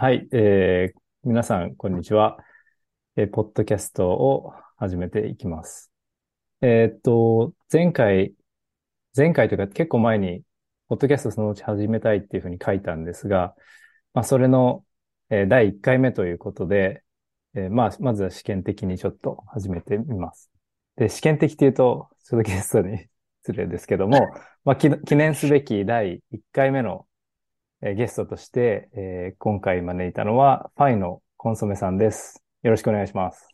はい、えー、皆さん、こんにちは。えー、ポッドキャストを始めていきます。えー、っと、前回、前回というか結構前に、ポッドキャストそのうち始めたいっていうふうに書いたんですが、まあ、それの、えー、第1回目ということで、えー、まあ、まずは試験的にちょっと始めてみます。で、試験的っていうと、ちょっとゲストに 失礼ですけども、まあ、記念すべき第1回目のえー、ゲストとして、えー、今回招いたのは、ファイのコンソメさんです。よろしくお願いします。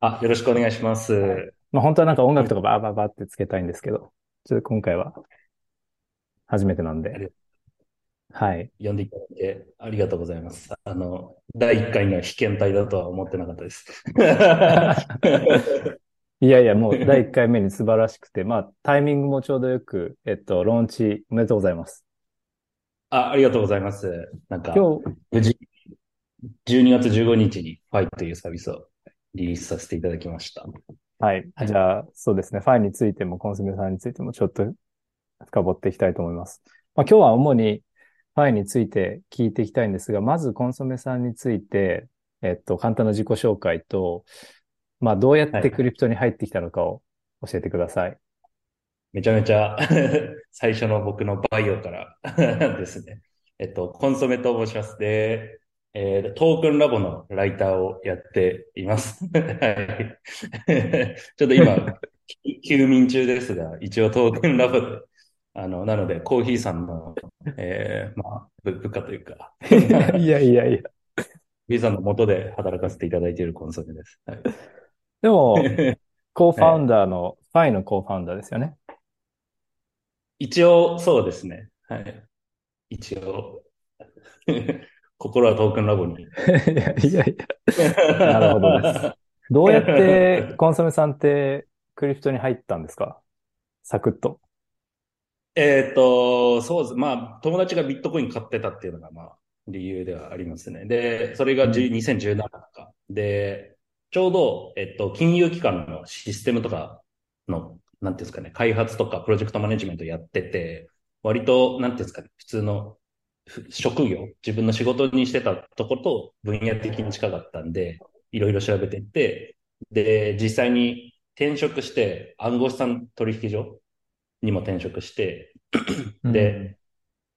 あ、よろしくお願いします。はい、まあ本当はなんか音楽とかバーバーバーってつけたいんですけど、ちょっと今回は初めてなんで。はい。呼んでいただいてありがとうございます。あの、第1回には被験体だとは思ってなかったです。いやいや、もう第1回目に素晴らしくて、まあタイミングもちょうどよく、えっと、ローンチおめでとうございます。あ、ありがとうございます。なんか、今日、無事、12月15日にファイというサービスをリリースさせていただきました。はい。じゃあ、そうですね。ファイについても、コンソメさんについてもちょっと深掘っていきたいと思います。まあ、今日は主にファイについて聞いていきたいんですが、まずコンソメさんについて、えっと、簡単な自己紹介と、まあ、どうやってクリプトに入ってきたのかを教えてください。はいめちゃめちゃ 最初の僕のバイオから ですね。えっと、コンソメと申します。で、えー、トークンラボのライターをやっています。はい。ちょっと今、休眠中ですが、一応トークンラボで、あの、なので、コーヒーさんの、えー、まあ、部下というか。いやいやいや。コーヒーさんの元で働かせていただいているコンソメです。はい、でも、コーファウンダーの、ファイのコーファウンダーですよね。一応、そうですね。はい。一応。心はトークンラボに。いやいやいや。なるほどです。どうやってコンソメさんってクリプトに入ったんですか？サクッと。えっ、と、そうです。まあ、友達がビットコイン買ってたっていうのが、まあ、理由ではありますね。で、それが2017年か。で、ちょうど、えっと、金融機関のシステムとかのなんていうんですかね、開発とかプロジェクトマネジメントやってて、割と、なんていうんですかね、普通の職業、自分の仕事にしてたところと分野的に近かったんで、いろいろ調べていって、で、実際に転職して、暗号資産取引所にも転職して、で、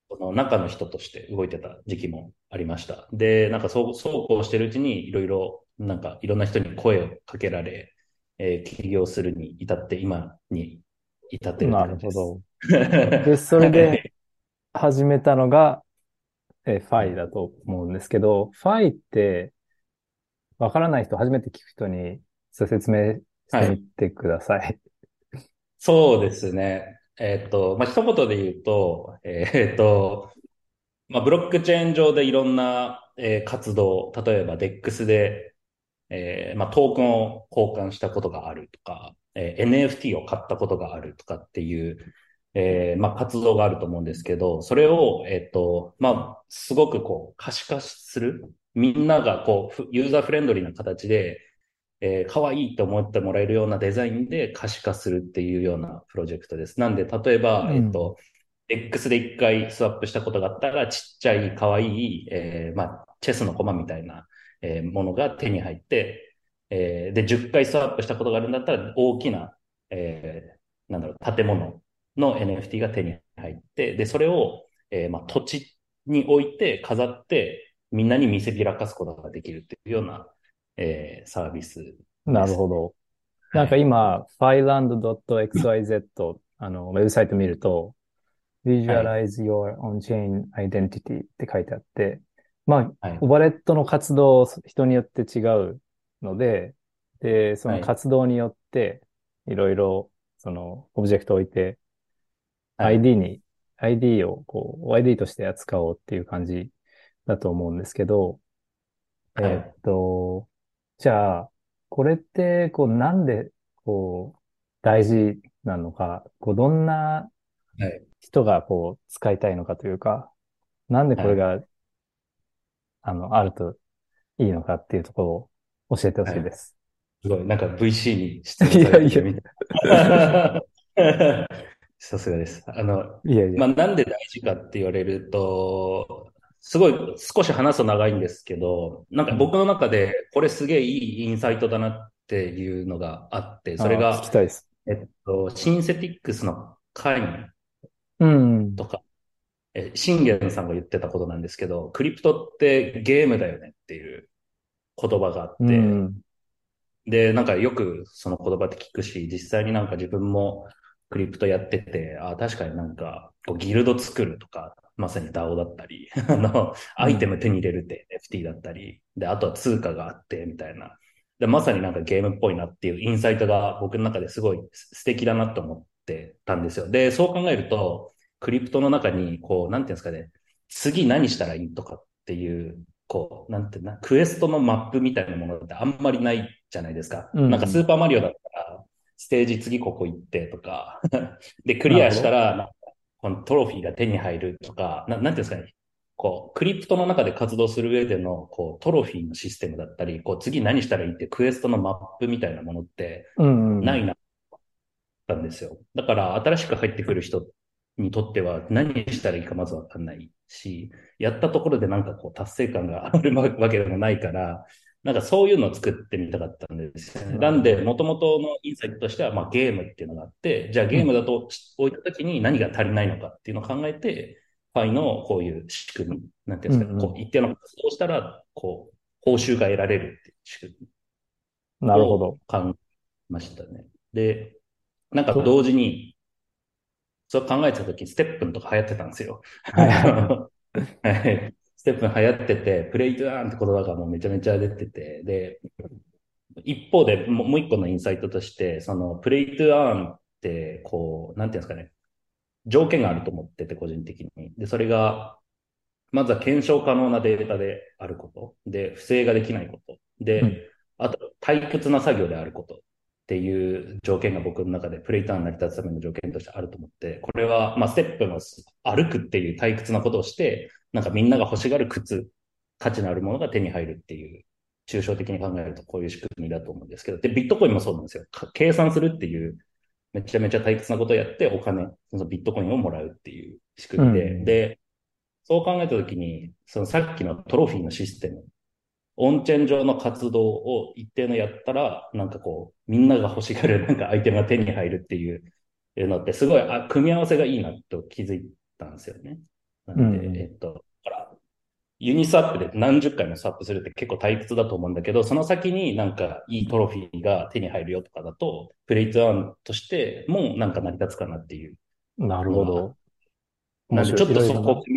その中の人として動いてた時期もありました。で、なんかそう、そうこうしてるうちにいろいろ、なんかいろんな人に声をかけられ、えー、起業するに至って今に至ってるなるほど。で、それで始めたのが、えー、ファイだと思うんですけど、ファイって、わからない人、初めて聞く人に説明してみてください。はい、そうですね。えっ、ー、と、まあ、一言で言うと、えっ、ー、と、まあ、ブロックチェーン上でいろんな、えー、活動、例えば DEX でえー、まあ、トークンを交換したことがあるとか、えー、NFT を買ったことがあるとかっていう、えー、まあ、活動があると思うんですけど、それを、えっ、と、まあ、すごくこう、可視化する。みんながこう、ユーザーフレンドリーな形で、えー、可愛いって思ってもらえるようなデザインで可視化するっていうようなプロジェクトです。なんで、例えば、うん、えっと、X で一回スワップしたことがあったら、ちっちゃい可愛い、えー、まあ、チェスのコマみたいな、えー、ものが手に入って、えー、で、10回スワップしたことがあるんだったら、大きな、えー、なんだろう、建物の NFT が手に入って、で、それを、えー、まあ、土地に置いて、飾って、みんなに見せびらかすことができるっていうような、えー、サービス、ね、なるほど。なんか今、はい、filand.xyz、あの、ウェブサイト見ると、visualize your on-chain identity って書いてあって、まあ、はい、オバレットの活動、人によって違うので、で、その活動によって、いろいろ、その、オブジェクトを置いて、ID に、ID を、こう、ID として扱おうっていう感じだと思うんですけど、えー、っと、じゃあ、これって、こう、なんで、こう、大事なのか、こう、どんな人が、こう、使いたいのかというか、なんでこれがあの、あるといいのかっていうところを教えてほしいです。すごい、なんか VC に質問されてみたいさすがです。あの、いやいやまあ、なんで大事かって言われると、すごい少し話すと長いんですけど、なんか僕の中でこれすげえいいインサイトだなっていうのがあって、それあが。えっと、シンセティックスの会員うん。とか、え、信玄さんが言ってたことなんですけど、クリプトってゲームだよねっていう言葉があって、うん。で、なんかよくその言葉って聞くし、実際になんか自分もクリプトやってて、あ、確かになんかこうギルド作るとか、まさに DAO だったり、あの、アイテム手に入れるって NFT だったり、で、あとは通貨があってみたいな。で、まさになんかゲームっぽいなっていうインサイトが僕の中ですごい素敵だなと思ってたんですよ。で、そう考えると、クリプトの中に、こう、なんていうんですかね、次何したらいいとかっていう、こう、なんていうな、クエストのマップみたいなものってあんまりないじゃないですか。うんなんかスーパーマリオだったら、ステージ次ここ行ってとか、で、クリアしたら、このトロフィーが手に入るとか、ななんていうんですかね、こう、クリプトの中で活動する上での、こう、トロフィーのシステムだったり、こう、次何したらいいってクエストのマップみたいなものって、うん。ないな、ったんですよ。だから、新しく入ってくる人にとっては、何したらいいかまずわかんないし、やったところでなんかこう、達成感があるわけでもないから、なんかそういうのを作ってみたかったんですよね。なんで、元々のインサイトとしては、まあゲームっていうのがあって、じゃあゲームだと置いたときに何が足りないのかっていうのを考えて、ファイのこういう仕組み、なんていうんですか、うんうんこう一定の活動をしたら、こう、報酬が得られるっていう仕組み。なるほど。を考えましたね。で、なんか同時に、そう考えてた時、ステップンとか流行ってたんですよ。はい。ステップン流行ってて、プレイトゥーンって言葉がもうめちゃめちゃ出てて、で、一方でもうもう一個のインサイトとして、そのプレイトゥーンって、こう、なんていうんですかね、条件があると思ってて、個人的に。で、それが、まずは検証可能なデータであること。で、不正ができないこと。で、うんあと、退屈な作業であることっていう条件が僕の中でプレイターンに成り立つための条件としてあると思って、これは、まあ、ステップの歩くっていう退屈なことをして、なんかみんなが欲しがる靴、価値のあるものが手に入るっていう、抽象的に考えるとこういう仕組みだと思うんですけど、で、ビットコインもそうなんですよ。か計算するっていう、めちゃめちゃ退屈なことをやってお金、そのビットコインをもらうっていう仕組みで、うんで、そう考えたときに、そのさっきのトロフィーのシステム、オンチェーン上の活動を一定のやったら、なんかこう、みんなが欲しがる なんかアイテムが手に入るっていうのって、すごい、あ、組み合わせがいいなと気づいたんですよね。なんで、うんえっと、だから、ユニスワップで何十回もスワップするって結構退屈だと思うんだけど、その先になんかいいトロフィーが手に入るよとかだと、プレイトワンとしてもなんか成り立つかなっていう。なるほど。なんでちょっとそこ組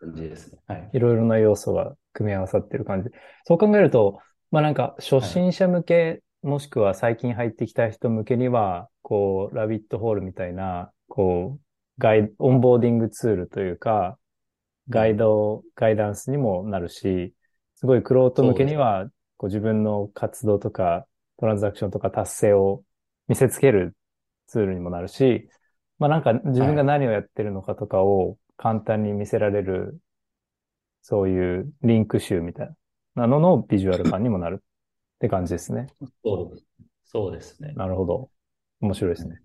感じですね。はい。いろいろな要素が組み合わさってる感じ。そう考えると、まあなんか初心者向け、もしくは最近入ってきた人向けには、こう、ラビットホールみたいな、こう、ガイ、オンボーディングツールというか、ガイド、ガイダンスにもなるし、すごいクロート向けには、こう自分の活動とか、トランザクションとか達成を見せつけるツールにもなるし、まあなんか自分が何をやってるのかとかを簡単に見せられる、そういうリンク集みたいなののビジュアル版にもなるって感じですね。そうです。そうですね。なるほど。面白いですね。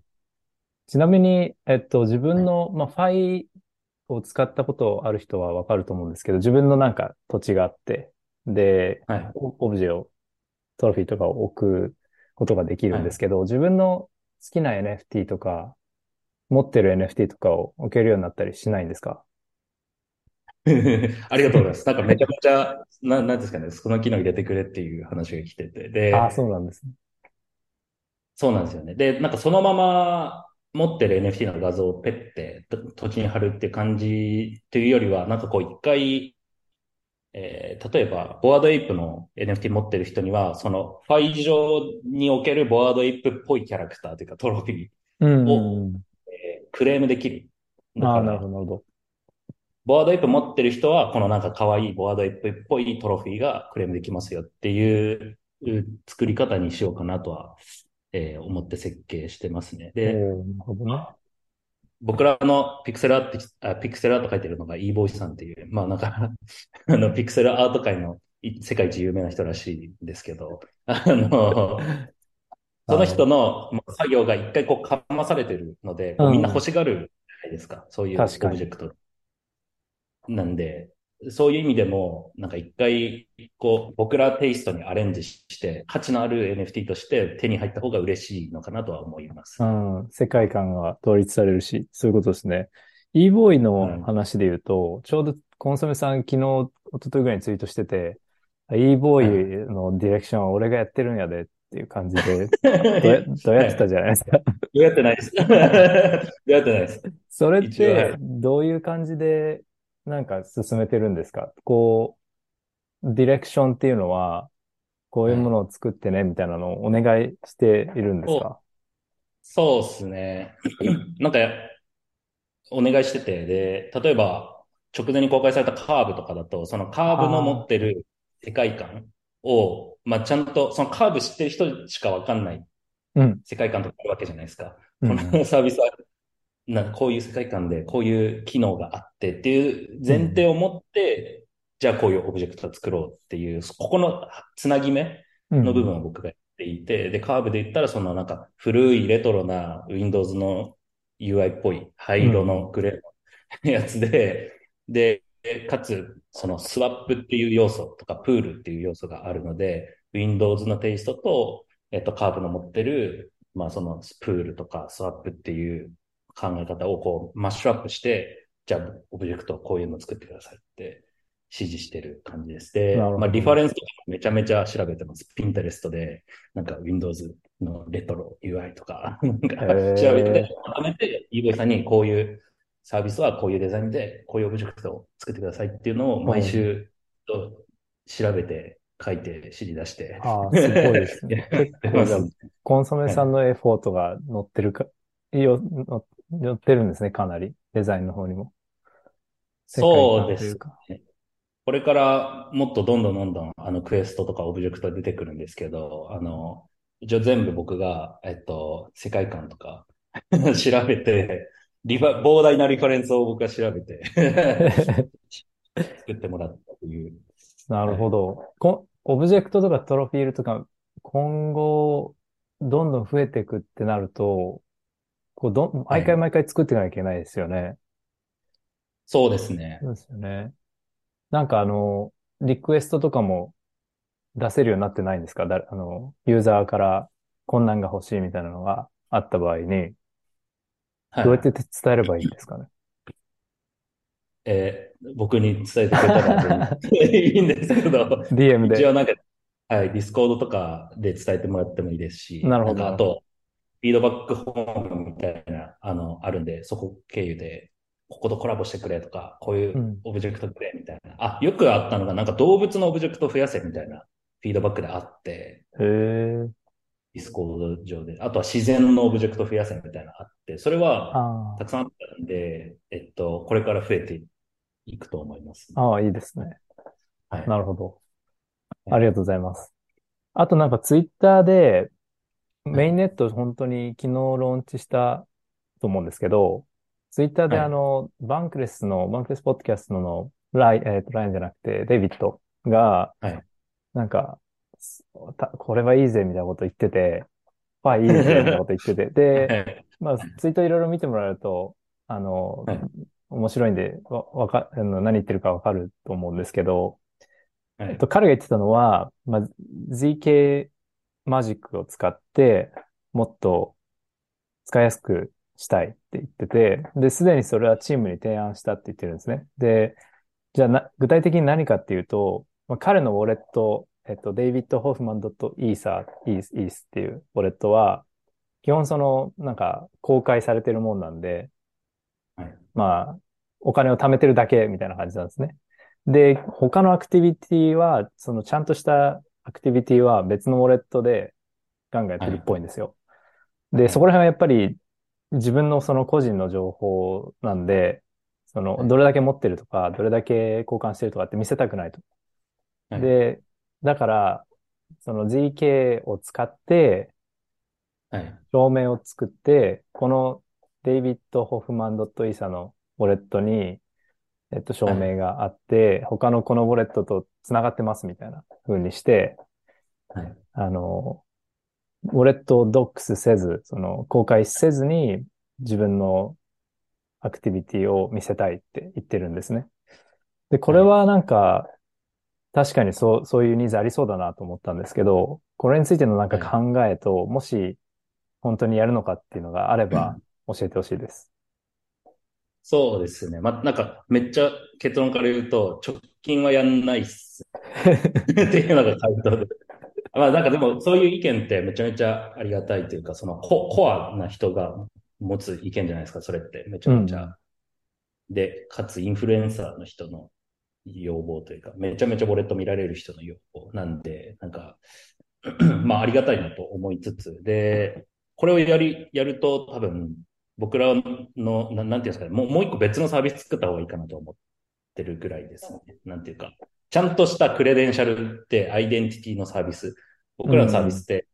ちなみに、えっと、自分の、まあ、ファイを使ったことある人はわかると思うんですけど、自分のなんか土地があって、で、はい。オオブジェを、トロフィーとかを置くことができるんですけど、自分の好きな NFT とか、持ってる NFT とかを置けるようになったりしないんですか？ありがとうございます。なんかめちゃめちゃ、ななんですかね、その機能入れてくれっていう話が来てて。で、ああ、そうなんですね。そうなんですよね。で、なんかそのまま持ってる NFT の画像をペッてと土地に貼るっていう感じというよりは、なんかこう一回、えー例えば、 Bored Ape の NFT 持ってる人には、そのファイ上における Bored Ape っぽいキャラクターというかトロフィー、うんおえークレームできる。だああ、なるほど。 Bored Ape 持ってる人は、このなんか可愛い Bored Ape っぽいトロフィーがクレームできますよっていうう作り方にしようかなとは、えー思って設計してますね。で、おーなるほどね。僕らのピクセルアート、あピクセルアート書いてるのが e ボイスさんっていう、まあなんか、あの、ピクセルアート界のい世界一有名な人らしいんですけど、あの、その人のまあ作業が一回こうかまされてるので、みんな欲しがるじゃないですか。そういうオブジェクト。なんで、そういう意味でも、なんか一回、こう、僕らテイストにアレンジして、価値のある NFT として手に入った方が嬉しいのかなとは思います。うん、世界観が統一されるし、そういうことですね。e ボーイの話で言うと、ちょうどコンソメさん昨日、一昨日ぐらいにツイートしてて、e ボーイのディレクションは俺がやってるんやでっていう感じで、どやどうやってたじゃないですか。どうやってないです。どうやってないです。それって、どういう感じで、なんか進めてるんですか？こう、ディレクションっていうのは、こういうものを作ってね、みたいなのをお願いしているんですか？そうですね。なんか、お願いしてて、で、例えば、直前に公開されたカーブとかだと、そのカーブの持ってる世界観を、まあ、ちゃんと、そのカーブ知ってる人しかわかんないうん。世界観とかあるわけじゃないですか。うんこのサービスは、なんかこういう世界観で、こういう機能があってっていう前提を持って、じゃあこういうオブジェクトを作ろうっていう、ここのつなぎ目うんの部分を僕がやっていて、で、カーブで言ったら、そのなんか古いレトロな Windows の UI っぽい灰色のグレーのやつで、で、かつ、そのスワップっていう要素とかプールっていう要素があるので、Windows のテイストと、えっと、カーブの持ってる、まあそのプールとかスワップっていう考え方をこうマッシュアップして、じゃあオブジェクトこういうの作ってくださいって指示してる感じです。で、まあリファレンスとかめちゃめちゃ調べてます。ピンタレストで、なんか Windows のレトロ UI とか、なんか調べて、まとめて、e ボイさんにこういうサービスはこういうデザインで、こういうオブジェクトを作ってくださいっていうのを毎週と調べて、書いて、指示出して。ああ、すごいですね。コンソメさんのエフォートが乗ってるか、よ、の乗ってるんですね、かなり。デザインの方にも。そうです世界観というか。これからもっとどんどんどんどんあのクエストとかオブジェクト出てくるんですけど、あの、一応全部僕が、えっと、世界観とか 調べて、リファ、膨大なリファレンスを僕が調べて 作ってもらったという。なるほど。こオブジェクトとかトロフィールとか、今後、どんどん増えていくってなると、こうどん、毎回毎回作っていかなきゃいけないですよね。そうですね。そうですよね。なんかあの、リクエストとかも出せるようになってないんですか？だ、あの、ユーザーからこんなんが欲しいみたいなのがあった場合に、はいどうやって伝えればいいんですかね？えー僕に伝えてくれたらいいんですけど、DM で。一応なんか、はい、 Discord とかで伝えてもらってもいいですし、なるほどんかあと、フィードバックフォームみたいな、あの、あるんで、そこ経由で、こことコラボしてくれとか、こういううんオブジェクトくれみたいな。あ、よくあったのが、なんか動物のオブジェクト増やせみたいなフィードバックであって、へえ。 Discord 上で。あとは自然のオブジェクト増やせみたいなのあって、それはあたくさんあったんで、えっと、これから増えていくと思います。あ、ああ、いいですね。はい。なるほど。ありがとうございます。あとなんかツイッターで、メインネット本当に昨日ローンチしたと思うんですけど、ツイッターではいあの、 Bankless の、 Bankless ポッドキャストのライ、えっと、ラインじゃなくて、デイビッドがはい、なんか、たこれはいいぜみたいなこと言ってて、ファイいいぜみたいなこと言ってて、で、まあ、ツイートいろいろ見てもらうと、あの、はい面白いんで、わ、わか、あの、何言ってるかわかると思うんですけど、はいえっと、彼が言ってたのは、まあ、ZK マジックを使って、もっと使いやすくしたいって言ってて、で、すでにそれはチームに提案したって言ってるんですね。で、じゃあな、具体的に何かっていうと、まあ、彼のウォレット、えっと、デイビッド・ホフマン .ether、ETH っていうウォレットは、基本その、なんか、公開されてるもんなんで、はいまあ、お金を貯めてるだけみたいな感じなんですね。で、他のアクティビティは、そのちゃんとしたアクティビティは別のウォレットでガンガンやってるっぽいんですよ。で、そこら辺はやっぱり自分のその個人の情報なんで、その、はいどれだけ持ってるとか、どれだけ交換してるとかって見せたくないと。はいで、だから、その ZK を使って、はい。証明を作って、このデイビッド・ホフマン .isa のウォレットに、えっと、証明があって、他のこのウォレットと繋がってますみたいな風にして、はい。あの、ウォレットをドックスせず、その公開せずに自分のアクティビティを見せたいって言ってるんですね。で、これはなんか、確かにそう、そういうニーズありそうだなと思ったんですけど、これについてのなんかはい。考えと、もし本当にやるのかっていうのがあれば 教えてほしいです。そうですね。ま、なんか、めっちゃ結論から言うと、直近はやんないっすっていうのが回答で。まあなんかでも、そういう意見ってめちゃめちゃありがたいというか、そのコ、コアな人が持つ意見じゃないですか、それってめちゃうめちゃ。ん。で、かつインフルエンサーの人の要望というか、めちゃめちゃボレット見られる人の要望なんで、なんか、まあありがたいなと思いつつ、で、これをやり、やると多分、僕らの、ななんていうんですかね、もう、もう一個別のサービス作った方がいいかなと思ってるぐらいですね。なんていうか、ちゃんとした credential ってアイデンティティのサービス。う僕らのサービスん。って、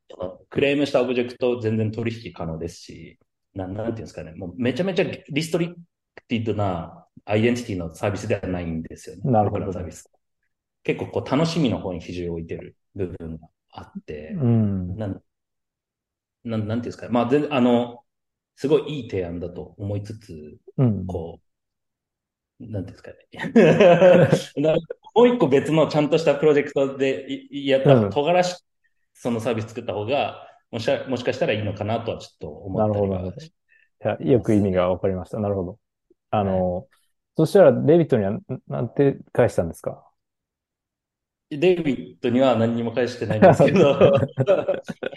クレームしたオブジェクト全然取引可能ですし、ななんていうんですかね、もうめちゃめちゃ restricted なアイデンティティのサービスではないんですよね。僕なるほど。らのサービス。結構こう楽しみの方に比重を置いてる部分があっうて、ん。なん、なん、なんていうんですかね。まあ、全然、あの、すごいいい提案だと思いつつ、うん。こう、なんですかね。なもう一個別のちゃんとしたプロジェクトでいやった方、うん。尖らし、そのサービス作った方が、もしか、もしかしたらいいのかなとはちょっと思ったなるほど、なるほど。いや、よ。く意味がわかりました。なるほど。あはい。の、そしたらデビットにはんなんて返したんですか？デイビッドには何にも返してないんですけど。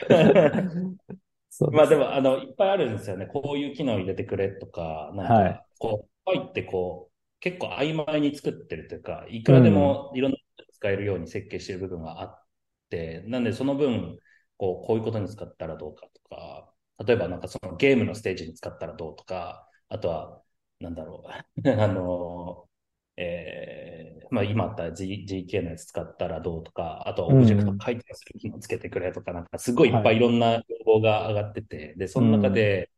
まあでも、あの、いっぱいあるんですよね。こういう機能入れてくれとか、なんはい。か、こう、入ってこう、結構曖昧に作ってるというか、いくらでうん。もいろんなことに使えるように設計してる部分があって、なんでその分、こう、こういうことに使ったらどうかとか、例えばなんかそのゲームのステージに使ったらどうとか、あとは、なんだろう、あの、えー、まあ今あった G、GK のやつ使ったらどうとか、あとはうオブジェクトん。回転する機能つけてくれとか、なんかすごいいっはい。ぱいいろんな要望が上がってて、で、その中うん。で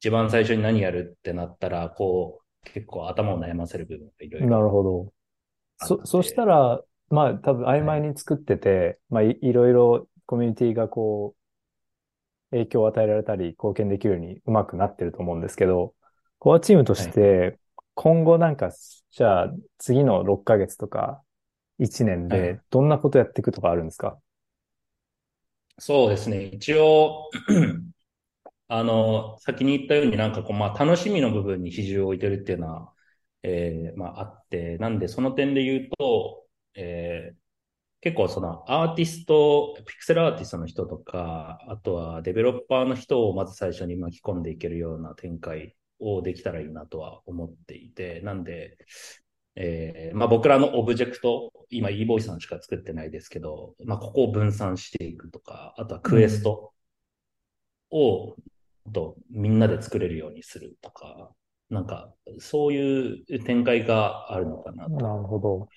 一番最初に何やるってなったら、こう、結構頭を悩ませる部分がいろいなるろほど。そ、そしたて、ら、まあ、多分曖はい。昧に作ってて、まあ、い、いろいろコミュニティがこう、影響を与えられたり、貢献できるようにうまくなってると思うんですけど、コアチームとしはい。て、今後なんか、じゃあ、次の6ヶ月とか1年はい。で、どんなことやっていくとかあるんですか？そうですね。一応、あの、先に言ったようになんかこう、まあ、楽しみの部分に比重を置いてるっていうのは、えーまあ、あって、なんでその点で言うと、えー結構そのアーティスト、ピクセルアーティストの人とか、あとはデベロッパーの人をまず最初に巻き込んでいけるような展開をできたらいいなとは思っていて、なんで、えーまあ僕らのオブジェクト、今 e ボイスさんしか作ってないですけど、まあここを分散していくとか、あとはクエスうん。トをとみんなで作れるようにするとか、なんかそういう展開があるのかなとなるほど。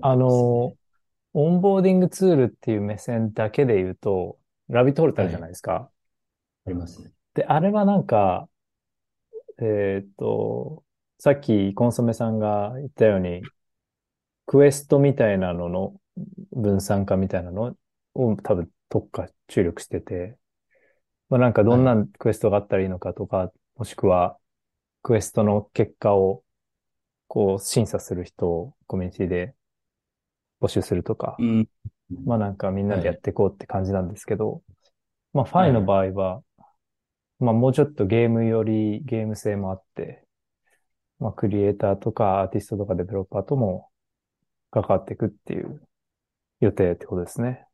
あ。の、オンボーディングツールっていう目線だけで言うと、 RabbitHole ってあるじゃなはい。いですか。ありますね。で、あれはなんか、えーっと、さっきコンソメさんが言ったように、クエストみたいなのの分散化みたいなのを多分特化注力してて、まあなんかどんなはい。クエストがあったらいいのかとか、もしくはクエストの結果をこう審査する人をコミュニティで募集するとか、うん。まあなんかみんなでやっはい。ていこうって感じなんですけど、まあファイのはい。場合は、まあもうちょっとゲームよりゲーム性もあって、まあクリエイターとかアーティストとかデベロッパーとも関わっていくっていう予定ってことですね。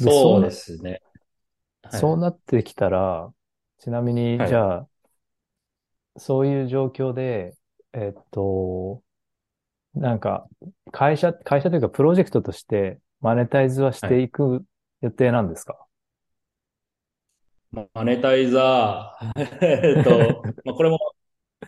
で、そうでな、すね。はい。そうなってきたら、ちなみに、はい。じゃあ、そういう状況で、えっと、なんか、会社、会社というかプロジェクトとしてマネタイズはしはい。ていく予定なんですか？マネタイザー、えっと、まあ、これも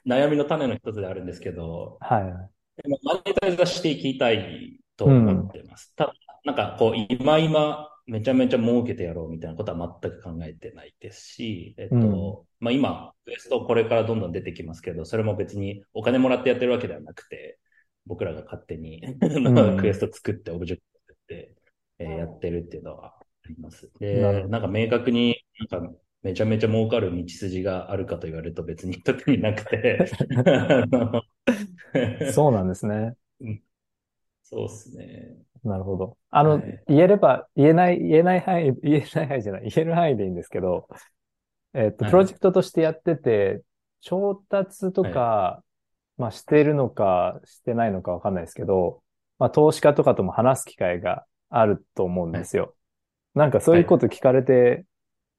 悩みの種の一つであるんですけど、はい。まあマネタイザーしていきたいと思っうん。てます。ただ、なんかこう、今今、めちゃめちゃ儲けてやろうみたいなことは全く考えてないですし、えうん。っと、まあ今、クエストこれからどんどん出てきますけど、それも別にお金もらってやってるわけではなくて、僕らが勝手にうクエん。スト作って、オブジェクト作って、えーやってるっていうのはあります。で。なんか明確に、なんかめちゃめちゃ儲かる道筋があるかと言われると別に特になくて そうなんですね。そうですね。なるほど。あの、はい言えれば、言えない、言えない範囲、言えない範囲じゃない、言える範囲でいいんですけど、えっと、はいプロジェクトとしてやってて、調達とか、まあしているのか、してないのかわかんないですけど、まあ投資家とかとも話す機会があると思うんですよ。なんかそういうこと聞かれて、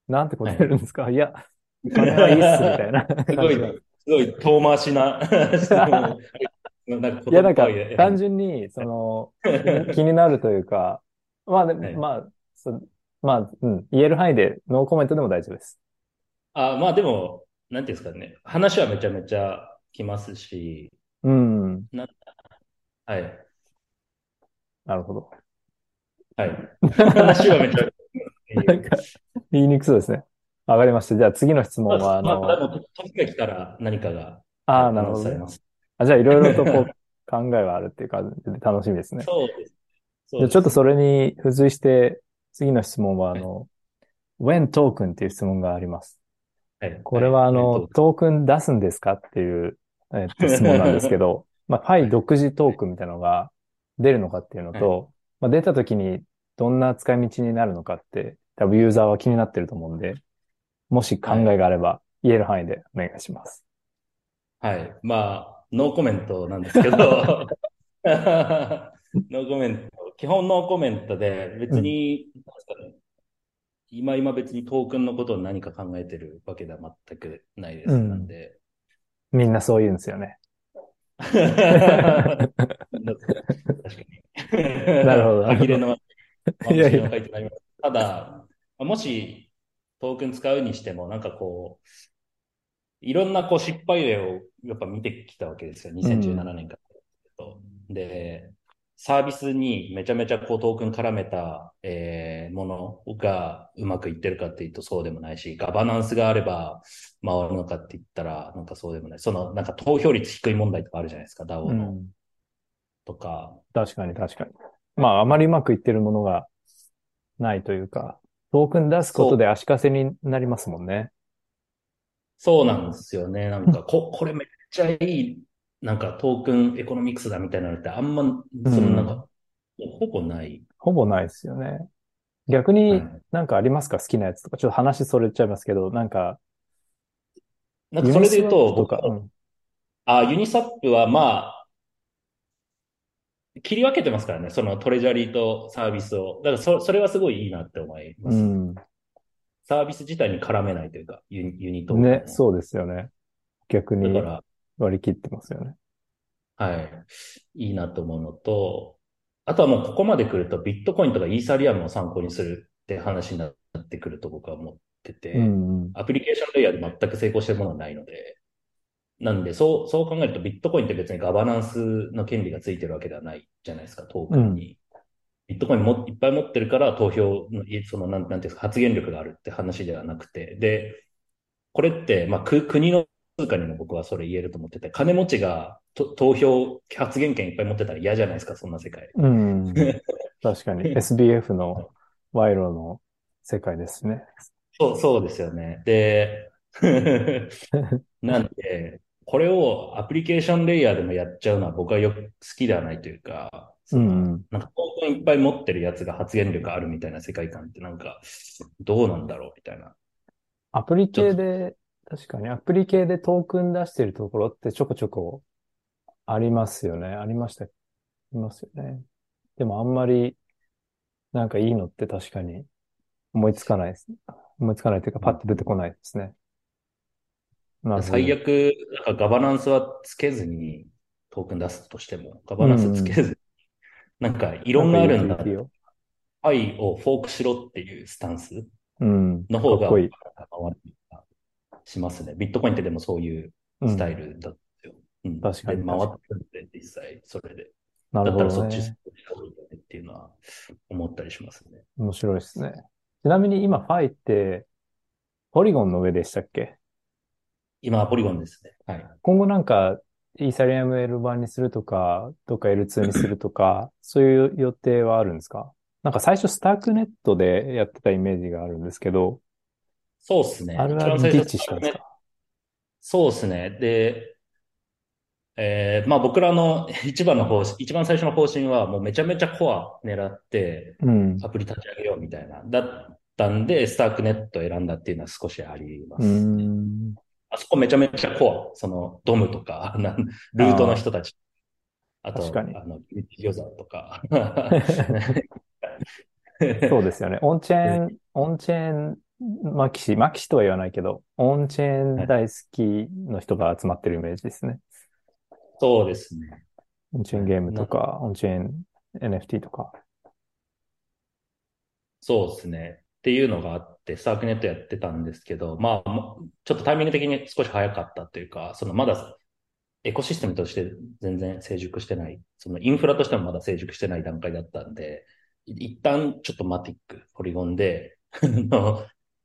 なんて答えるんですか、い、や、金はいいっす、みたいな。すごい、すごい遠回しな いや、なんか単純に、その、気気になるというか、まあ、ではいまあ、そまあ、うん、言える範囲でノーコメントでも大丈夫です。あ、まあでも、なんていうんですかね。話はめちゃめちゃ来ますし、うん、はい。なるほど。はい。話はめちゃめちゃなんか、言いにくそうですね。わかりました。じゃあ次の質問は、あまあ、の、まあ、でも、時が来たら何かがああ、なるほどね。あ、じゃあいろいろとこう、考えはあるっていう感じで楽しみですね。そうです。そうじゃあですちょっとそれに付随して、次の質問は、あの、when トークンっていう質問があります。はいこれはあいの、トークン出すんですかっていう、えっと、質問なんですけど、まあ、パイ独自トークンみたいなのが出るのかっていうのと、まあ、出た時にどんな使い道になるのかって、多分ユーザーは気になってると思うんで、もし考えがあれば言える範囲でお願いします。はい。まあ、ノーコメントなんですけど、ノーコメント、基本ノーコメントで、別に、なん今今別にトークンのことを何か考えてるわけでは全くないです。うんなんで。みんなそう言うんですよね。確かに。なるほど歯切れの、いやいや書いてないただ、もしトークン使うにしても、なんかこう、いろんなこう失敗例をやっぱ見てきたわけですよ。2017年から、で、サービスにめちゃめちゃこうトークン絡めた、えーものがうまくいってるかっていうとそうでもないし、ガバナンスがあれば回るのかって言ったらなんかそうでもない。そのなんか投票率低い問題とかあるじゃないですか、DAO の、うん。とか。確かに確かに。まあ、あまりうまくいってるものがないというか、トークン出すことで足かせになりますもんね。そうなんですよね。なんかこ、これめっちゃいい、なんか token economics だみたいなのってあんま、そのなんか、ほぼない。ほぼないですよね。逆になんかありますか好きなやつとか。ちょっと話それちゃいますけど、なんか、なんかそれで言うと、とか、うんあ、ユニスワップはまあ、切り分けてますからね、その treasury とサービスを。だからそ、それはすごいいいなって思います。うん。サービス自体に絡めないというか、ユニユニトークンをね、そうですよね。逆にだから、割り切ってますよね。はい。いいなと思うのと、あとはもうここまで来るとビットコインとかイーサリアムを参考にするって話になってくると僕は思ってて、うんうん。アプリケーションレイヤーで全く成功してるものはないので、なんで、そう、そう考えるとビットコインって別にガバナンスの権利がついてるわけではないじゃないですか、トークンに。ビットコインもいっぱい持ってるから投票の、いその、なん、なんていうんですか、発言力があるって話ではなくて、で、これって、まあ、く、国の通貨にも僕はそれ言えると思ってて、金持ちがと投票、発言権いっぱい持ってたら嫌じゃないですか、そんな世界。うん。確かに。SBF の賄賂の世界ですね。そう、そうですよね。で、なんで、これをアプリケーションレイヤーでもやっちゃうのは僕はよく好きではないというか、うんなんかトークンいっぱい持ってるやつが発言力あるみたいな世界観ってなんか、どうなんだろうみたいな。アプリ系で、確かにアプリ系でトークン出してるところってちょこちょこありますよね。ありました。いますよね。でもあんまりなんかいいのって確かに思いつかないです。思いつかないというかパッと出てこないですね。なるほど最悪、なんかガバナンスはつけずにトークン出すとしても、ガバナンスつけずに、なんか異論があるんだ愛をフォークしろっていうスタンスうん。の方がかっこいい。しますね。ビットコインってでもそういうスタイルだったよ。うん確かにで、回ってるんで、実際、それで。なるほだったらそっちっていうのは思ったりしますね。面白いですね。ちなみに今、ファイって、ポリゴンの上でしたっけ？今はポリゴンですね。はい。今後なんか、イーサリアム L 版にするとか、どっか L2 にするとか、そういう予定はあるんですか？なんか最初スタークネットでやってたイメージがあるんですけど、そうですね。あれは一番最初ディッチしかですか？そうですね。で、えーまあ僕らの一番の方針、一番最初の方針はもうめちゃめちゃコア狙ってうん。アプリ立ち上げようみたいな。だったんで、スタークネットを選んだっていうのは少しありまうす。ん。あそこめちゃめちゃコア。その、ドムとか、なんルートの人たち。あと、確かにあの、ユーザーとか。そうですよね。オンチェーン、オンチェーン、マキシ、マキシとは言わないけど、オンチェーン大好きの人が集まってるイメージですね。そうですね。オンチェーンゲームとか、オンチェーン NFT とか。そうですね。っていうのがあって、スタークネットやってたんですけど、まあ、ちょっとタイミング的に少し早かったというか、そのまだエコシステムとして全然成熟してない、そのインフラとしてもまだ成熟してない段階だったんで、い一旦ちょっとマティック、ポリゴンで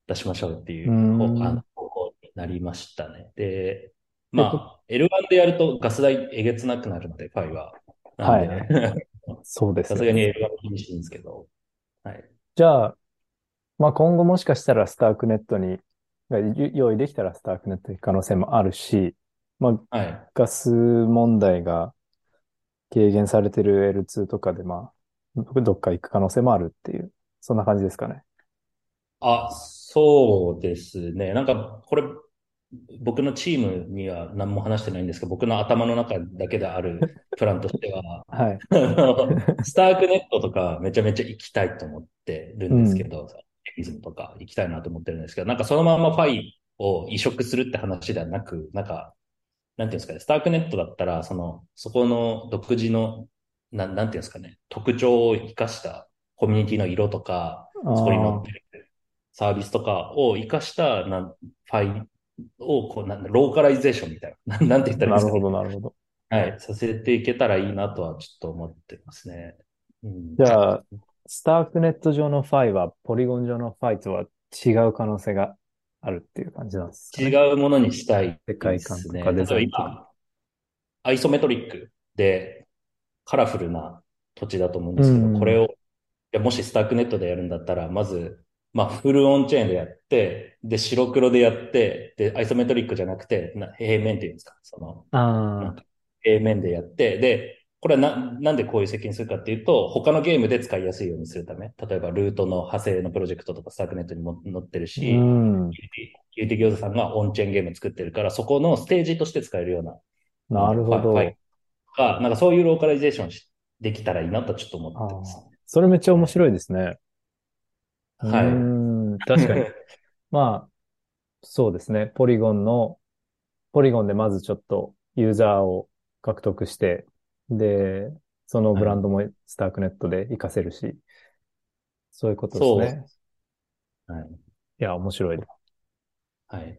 出しましょうっていうあの方向になりましたね。で、まあ、L1 でやるとガス代えげつなくなるので、ファイは。なんで、そうですよさすがにね。L1 気にしてるんですけど、はい。じゃあ、まあ今後もしかしたらスタークネットに、が用意できたらスタークネット行く可能性もあるし、まあはい。ガス問題が軽減されてる L2 とかで、まあ、どっか行く可能性もあるっていう、そんな感じですかね。あ、そうですね。なんか、これ、僕のチームには何も話してないんですけど、僕の頭の中だけであるプランとしては、はい。スタークネットとかめちゃめちゃ行きたいと思ってるんですけど、エビズムとか行きたいなと思ってるんですけど、なんかそのままファイを移植するって話ではなく、なんか、なんていうんですかね、スタークネットだったら、その、そこの独自の、なん、なんていうんですかね、特徴を生かしたコミュニティの色とか、あそこに載ーってるサービスとかを活かした、なん、ファイを、こう、なんだ、ローカライゼーションみたいな。なんなんて言ったらいいですかね。なるほど、なるほど。はい。させていけたらいいなとはちょっと思ってますね。うん、じゃあ、スタークネット上のファイは、ポリゴン上のファイとは違う可能性があるっていう感じなんですかね。違うものにしたい世界観ですね。とかデザイン例えば今、 isometric でカラフルな土地だと思うんですけど、うんこれを、いやもしスタークネットでやるんだったら、まず、まあ、 full on-chain でやって、で、白黒でやって、で、 isometric じゃなくて、な平面っていうんですか、その、平面でやって、で、これはな、なんでこういう設計にするかっていうと、他のゲームで使いやすいようにするため、例えばルートの派生のプロジェクトとかスタークネットにも載ってるあ、し、うん。ギルティ餃子さんが on-chain ゲーム作ってるから、そこのステージとして使えるような、なるほど。ファイファイが、なんかそういうローカライゼーションしできたらいいなとちょっと思ってます。それめっちゃ面白いですね。はいうーん、確かに。まあ、そうですね。ポリゴンの、ポリゴンでまずちょっとユーザーを獲得して、で、そのブランドもスタークネットで活かせるし、そういうことですね。はい。いや、面白い。はい。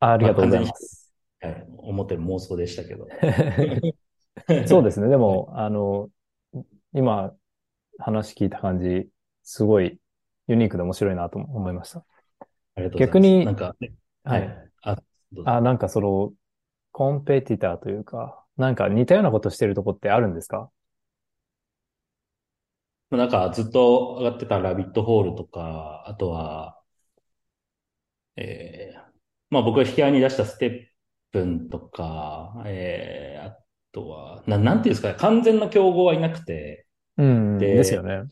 あ ありがとうございます。はい。思ってる妄想でしたけど。そうですね。でも、あの、今話聞いた感じ、すごいユニークで面白いなと思いました。ありがとうございます。逆になんか、ははいい。。あ、あ、なんかその、コンペティターというか、なんか似たようなことしてるとこってあるんですか？なんかずっと上がってたラビットホールとか、あとは、えー、まあ僕が引き合いに出したステップンとか、えー、あとは、な、なんていうんですかね、完全な競合はいなくて、うん、でですよね。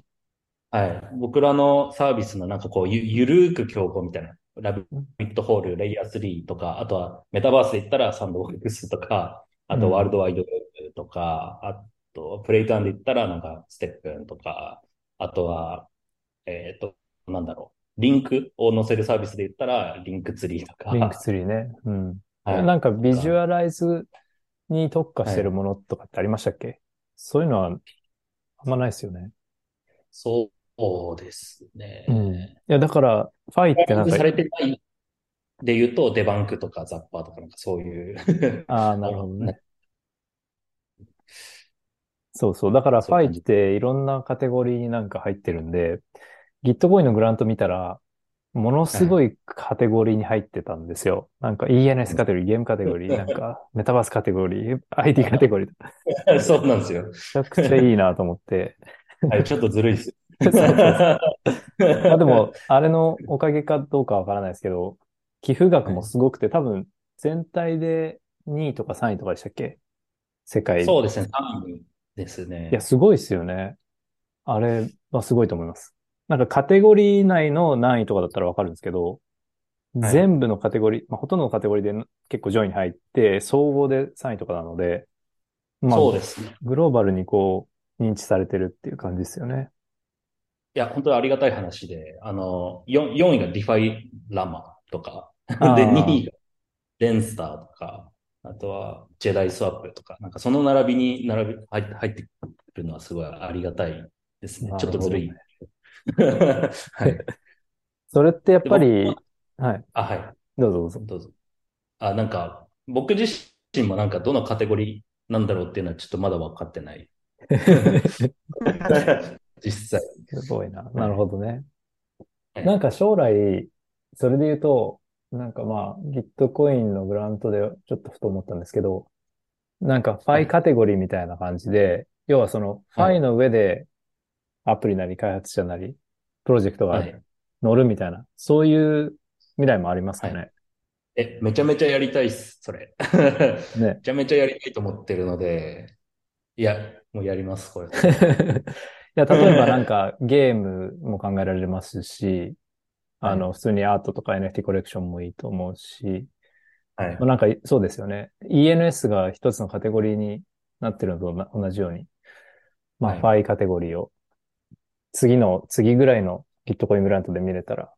はい。僕らのサービスのなんかこう、ゆ、ゆるーく競合みたいな。ラビットホール、レイヤー3とか、あとはメタバースで言ったらサンドボックスとか、あうんとワールドワイドウェブとか、あと play to earn で言ったらなんかステップンとか、あとは、えっと、なんだろう。リンクを載せるサービスで言ったら、リンクツリーとか。リンクツリーね。うん。はい。なんかビジュアライズに特化してるものとかってありましたっけ？そういうのはあんまないですよね。そうですね。うん。いや、だから、ファイってなんかさ、れてないで言うと、デバンクとかザッパーとかなんかそういう。ああ、なるほどね。そうそう。だから、ファイっていろんなカテゴリーになんか入ってるんで、Gitboy のグラント見たら、ものすごいカテゴリーに入ってたんですよ。なんか ENS カテゴリー、ゲームカテゴリー、なんかメタバースカテゴリー、ID カテゴリー。そうなんですよ。めちゃくちゃいいなと思って。はい、ちょっとずるいです。そうそうそうまあでも、あれのおかげかどうかわからないですけど、寄付額もすごくて、多分全体で2位とか3位とかでしたっけ？世界。そうですね、3位ですね。いや、すごいですよね。あれはすごいと思います。なんかカテゴリー内の何位とかだったらわかるんですけど、はい全部のカテゴリー、まあ、ほとんどのカテゴリーで結構上位に入って、総合で3位とかなので、まあ、そうですね。グローバルにこう、認知されてるっていう感じですよね。いや、本当にありがたい話で、あの、4, 4位がディファイラマとか、で、あー2位がレンスターとか、あとはジェダイスワップとか、なんかその並びに並び入って入ってくるのはすごいありがたいですね。ちょっとずるい。はい。それってやっぱでり、僕はい、あ、はい。どうぞどうぞ。どうぞ。あ、なんか、僕自身もなんかどのカテゴリーなんだろうっていうのはちょっとまだ分かってない。実際。すごいな。なるほどね。はいなんか将来、それで言うと、なんかまあ、ギットコインのグラントでちょっとふと思ったんですけど、なんかファイカテゴリーみたいな感じで、要はそのファイの上でアプリなり開発者なり、プロジェクトがはい。乗るみたいな、そういう未来もありますかね？え、めちゃめちゃやりたいっす、それ。ね め。ちゃめちゃやりたいと思ってるので、いや、もうやります、これ。いや、例えばなんかゲームも考えられますし、あの、普通にアートとか NFT コレクションもいいと思うし、はいまあ、。なんかそうですよね。ENS が一つのカテゴリーになってるのとな同じように、まあ、はいファイカテゴリーを次の、次ぐらいの Gitcoin グラントで見れたら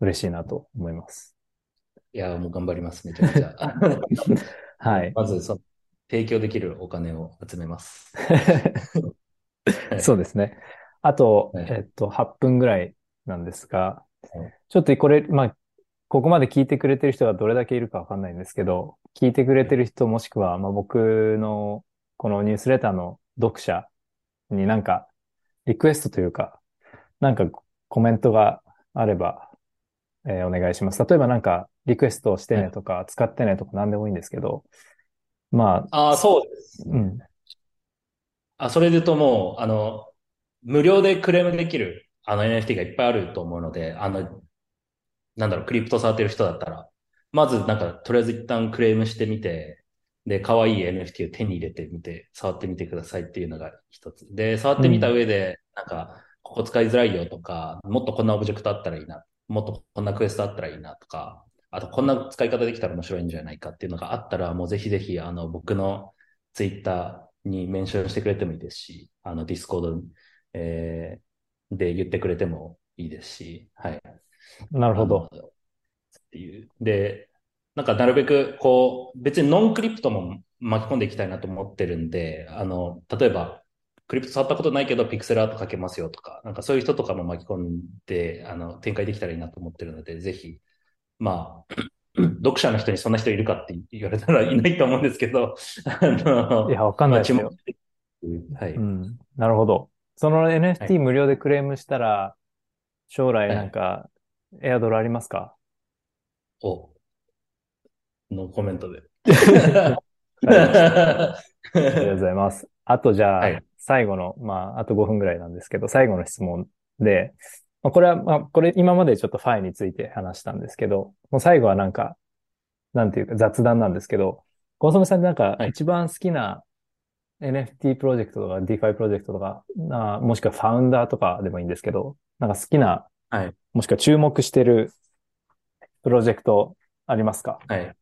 嬉しいなと思います。いや、もう頑張ります、めちゃめちゃ。はい。まず、その、提供できるお金を集めます。はいそうですね。あと、はいえっと、8分ぐらいなんですがはい、ちょっとこれ、まあ、ここまで聞いてくれてる人がどれだけいるかわかんないんですけど、聞いてくれてる人もしくは、まあ、僕のこのニュースレターの読者になんかリクエストというか、なんかコメントがあれば、えーお願いします。例えばなんかリクエストしてねとか、使ってねとか何でもいいんですけど、まあ、ああ、そうです。うん。あ、それで言うともう、あの、無料でクレームできる、あの NFT がいっぱいあると思うので、あの、なんだろう、クリプト触ってる人だったら、まずなんか、とりあえず一旦クレームしてみて、で、可愛い NFT を手に入れてみて、触ってみてくださいっていうのが一つ。で、触ってみた上で、なんか、ここ使いづらいよとか、もっとこんなオブジェクトあったらいいな、もっとこんなクエストあったらいいなとか、あとこんな使い方できたら面白いんじゃないかっていうのがあったら、もうぜひぜひ、あの、僕のツイッターにメンションしてくれてもいいですし、あの、ディスコード、えーで言ってくれてもいいですし、はい。なるほど。っていう。で、なんかなるべく、こう、別にノンクリプトも巻き込んでいきたいなと思ってるんで、あの、例えば、クリプト触ったことないけど、ピクセルアート書けますよとか、なんかそういう人とかも巻き込んで、あの、展開できたらいいなと思ってるので、ぜひ、まあ、読者の人にそんな人いるかって言われたらいないと思うんですけど、あの、いや、わかんないですよまあ。はい。うん。なるほど。その NFT 無料でクレームしたら、将来なんか、エアドルありますか？お、のコメントで。ありがとうございます。あとじゃあ、はい。最後の、まあ、あと5分ぐらいなんですけど、最後の質問で、まあ、これは、まあ、これ今までちょっとファイについて話したんですけど、もう最後はなんか、なんていうか雑談なんですけど、コンソメさんなんかはい。一番好きな NFT プロジェクトとか DeFi プロジェクトとか、なもしくはファウンダーとかでもいいんですけど、なんか好きな、はいもしくは注目してるプロジェクトありますか？はい。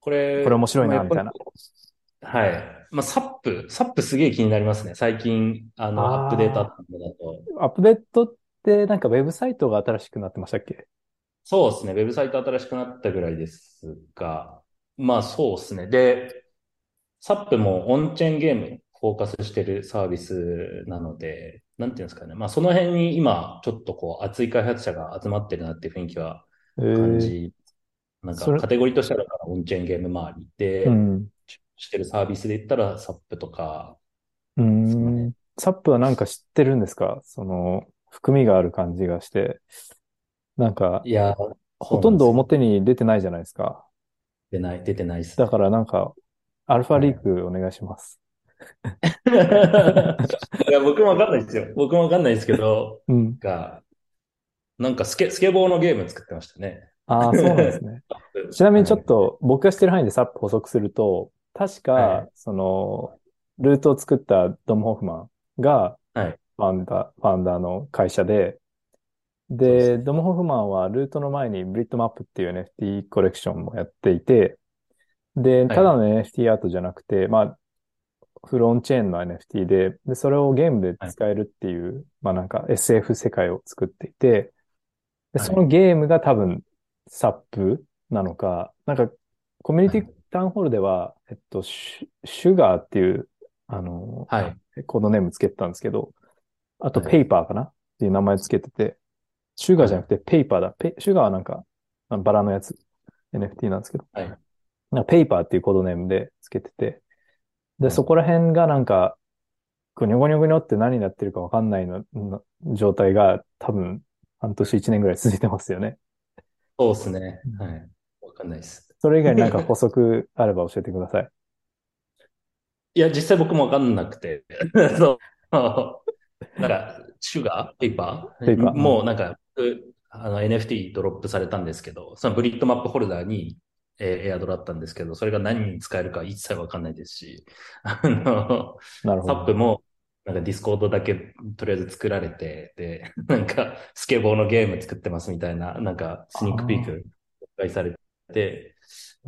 これ、これ面白いなまあみたいな。はい。まあ、サップ、サップすげえ気になりますね。最近、あの、アップデートあったのだと。アップデートってなんかウェブサイトが新しくなってましたっけ？そうですね。ウェブサイト新しくなったぐらいですが、まあそうですね。で、サップもオンチェーンゲームにフォーカスしてるサービスなので、なんていうんですかね。まあその辺に今、ちょっとこう、熱い開発者が集まってるなっていう雰囲気はえー感じ、なんそれかカテゴリーとしてはオンチェーンゲーム周りで、うん。してるサービスで言ったらサップとか、うんね。サップはなんか知ってるんですか？その、含みがある感じがして。なんか、いや、ほとんど表に出てないじゃないですか。出ない、出てないっす。だからなんか、アルファリークお願いします。いや、僕もわかんないですよ。僕もわかんないですけど、うん。が、なんかスケ、スケボーのゲーム作ってましたね。ああ、そうなんですね。ちなみにちょっと僕が知ってる範囲でさっと補足すると、確か、はいその、ルートを作ったドム・ホフマンが、はいファウンダー、ファウンダーの会社でで、ドム・ホフマンはルートの前にブリットマップっていう NFT コレクションもやっていて、で、いただの NFT アートじゃなくて、まあ、フルオンチェーンの NFT で、で、それをゲームで使えるっていう、まあなんか SF 世界を作っていて、で、はいそのゲームが多分、サップなのか、なんか、コミュニティタウンホールでは、えっと、シュガーっていう、あの、はい。コードネームつけてたんですけど、あとはいペイパーかなっていう名前つけてて、シュガーじゃなくてペイパーだ。ペシュガーはなんか、バラのやつ、NFT なんですけど、はい。なんかペイパーっていうコードネームでつけてて、で、うんそこら辺がなんか、こうニョゴニョゴニョって何になってるかわかんないの、の状態が多分半年一年ぐらい続いてますよね。そうですね。はい。わかんないです。それ以外になんか 補足あれば教えてください。いや、実際僕もわかんなくて。そう。なんか、シュガー？ペーパー？ペーパーもうなんか、うあの NFT ドロップされたんですけど、そのブリットマップ holder に、えーエアドロあったんですけど、それが何に使えるか一切わかんないですし、あの、なるほど。サップも、なんかディスコードだけとりあえず作られて、で、なんかスケボーのゲーム作ってますみたいな、なんか sneak peek 公開されて、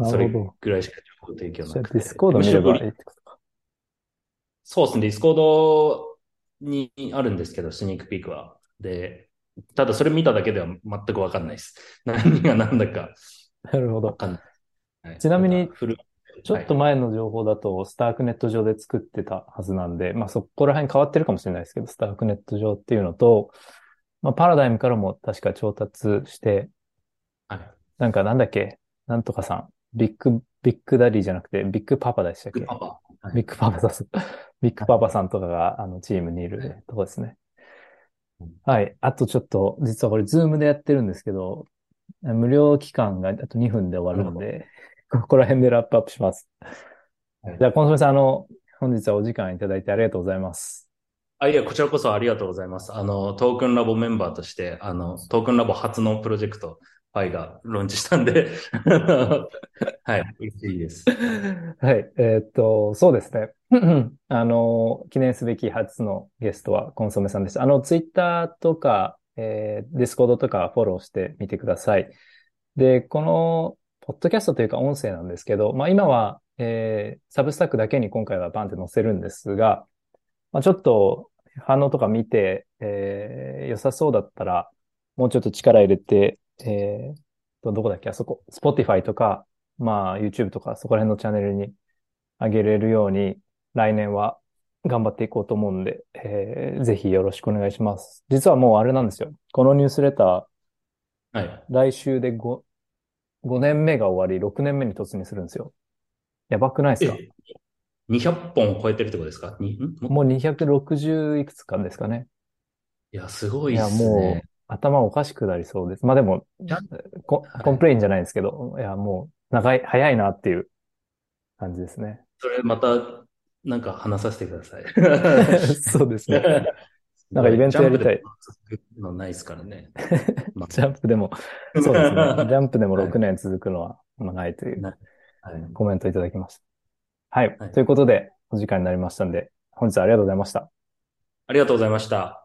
それ。ぐらいしか情報提供なくて。ディスコード見ればいいってことか。そうですね、ディスコードにあるんですけど、 sneak peek は。で、ただそれ見ただけでは全くわかんないです。何が何だかなるほど。わかんない。はい。ちなみにちょっと前の情報だと、スタークネット上で作ってたはずなんで、まあそこら辺変わってるかもしれないですけど、スタークネット上っていうのと、まあパラダイムからも確か調達して、はい。なんかなんだっけ、なんとかさん、ビッグ、ビッグダディじゃなくて、ビッグパパでしたっけ？ビッグパパ。はい。ビッグパパさん、ビッグパパさんとかが、あの、チームにいるとこですね。うん。はい。あとちょっと、実はこれ、ズームでやってるんですけど、無料期間があと2分で終わるんで、ここら辺でラップアップします。はいじゃあ、コンソメさん、あの、本日はお時間いただいてありがとうございます。あ、いや、こちらこそありがとうございます。あの、トークンラボメンバーとして、あの、トークンラボ初のプロジェクト、 Phiがローンチしたんで、はい、嬉しいです。はい。えーっと、そうですね。あの、記念すべき初のゲストはコンソメさんでした。あの、ツイッターとか、えー、ディスコードとかフォローしてみてください。で、この、ポッドキャストというか音声なんですけど、まあ今は、えー、サブスタックだけに今回はバンって載せるんですが、まあちょっと反応とか見て、えー、良さそうだったら、もうちょっと力入れて、えーと、どこだっけあそこ、Spotify とか、まあ YouTube とかそこら辺のチャンネルに上げれるように、来年は頑張っていこうと思うんで、えーぜひよろしくお願いします。実はもうあれなんですよ。このニュースレター、はい。来週で 5, 5年目が終わり、6年目に突入するんですよ。やばくないですか？え、200本超えてるってことですか？ももう260いくつかですかね。いや、すごいいや、っすもうね。頭おかしくなりそうです。まあでもいや、 complain じゃないんですけど、いや、もう長い、早いなっていう感じですね。それまた、なんか話させてください。そうですね。なんかイベントやりたいのないですからね。ま あジャンプでも、そうですね。ジャンプでも6年続くのは長いというはいコメントいただきました。はい。はいということで、お時間になりましたんで、本日はありがとうございました。ありがとうございました。